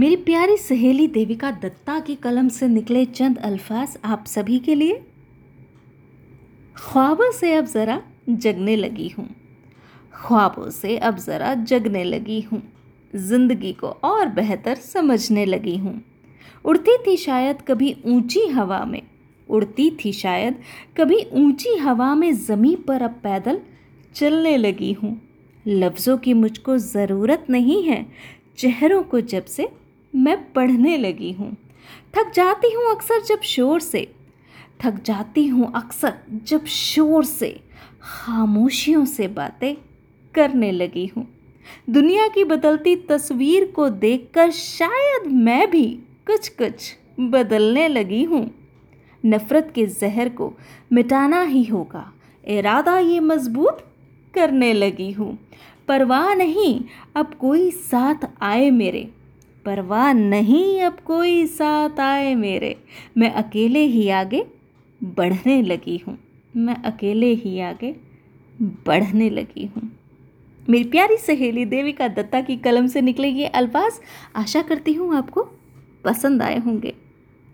मेरी प्यारी सहेली देविका दत्ता की कलम से निकले चंद अल्फाज आप सभी के लिए। ख्वाबों से अब ज़रा जगने लगी हूँ। ख्वाबों से अब ज़रा जगने लगी हूँ। ज़िंदगी को और बेहतर समझने लगी हूँ। उड़ती थी शायद कभी ऊँची हवा में। उड़ती थी शायद कभी ऊँची हवा में ज़मी पर अब पैदल चलने लगी हूँ। लफ्ज़ों की मुझको ज़रूरत नहीं है। चेहरों को जब से मैं पढ़ने लगी हूँ। थक जाती हूँ अक्सर जब शोर से। थक जाती हूँ अक्सर जब शोर से। खामोशियों से बातें करने लगी हूँ। दुनिया की बदलती तस्वीर को देखकर शायद मैं भी कुछ कुछ बदलने लगी हूँ। नफ़रत के जहर को मिटाना ही होगा। इरादा ये मज़बूत करने लगी हूँ। परवाह नहीं, अब कोई साथ आए मेरे। परवाह नहीं अब कोई साथ आए मेरे। मैं अकेले ही आगे बढ़ने लगी हूँ। मैं अकेले ही आगे बढ़ने लगी हूँ। मेरी प्यारी सहेली देविका दत्ता की कलम से निकले ये अल्फाज आशा करती हूँ आपको पसंद आए होंगे।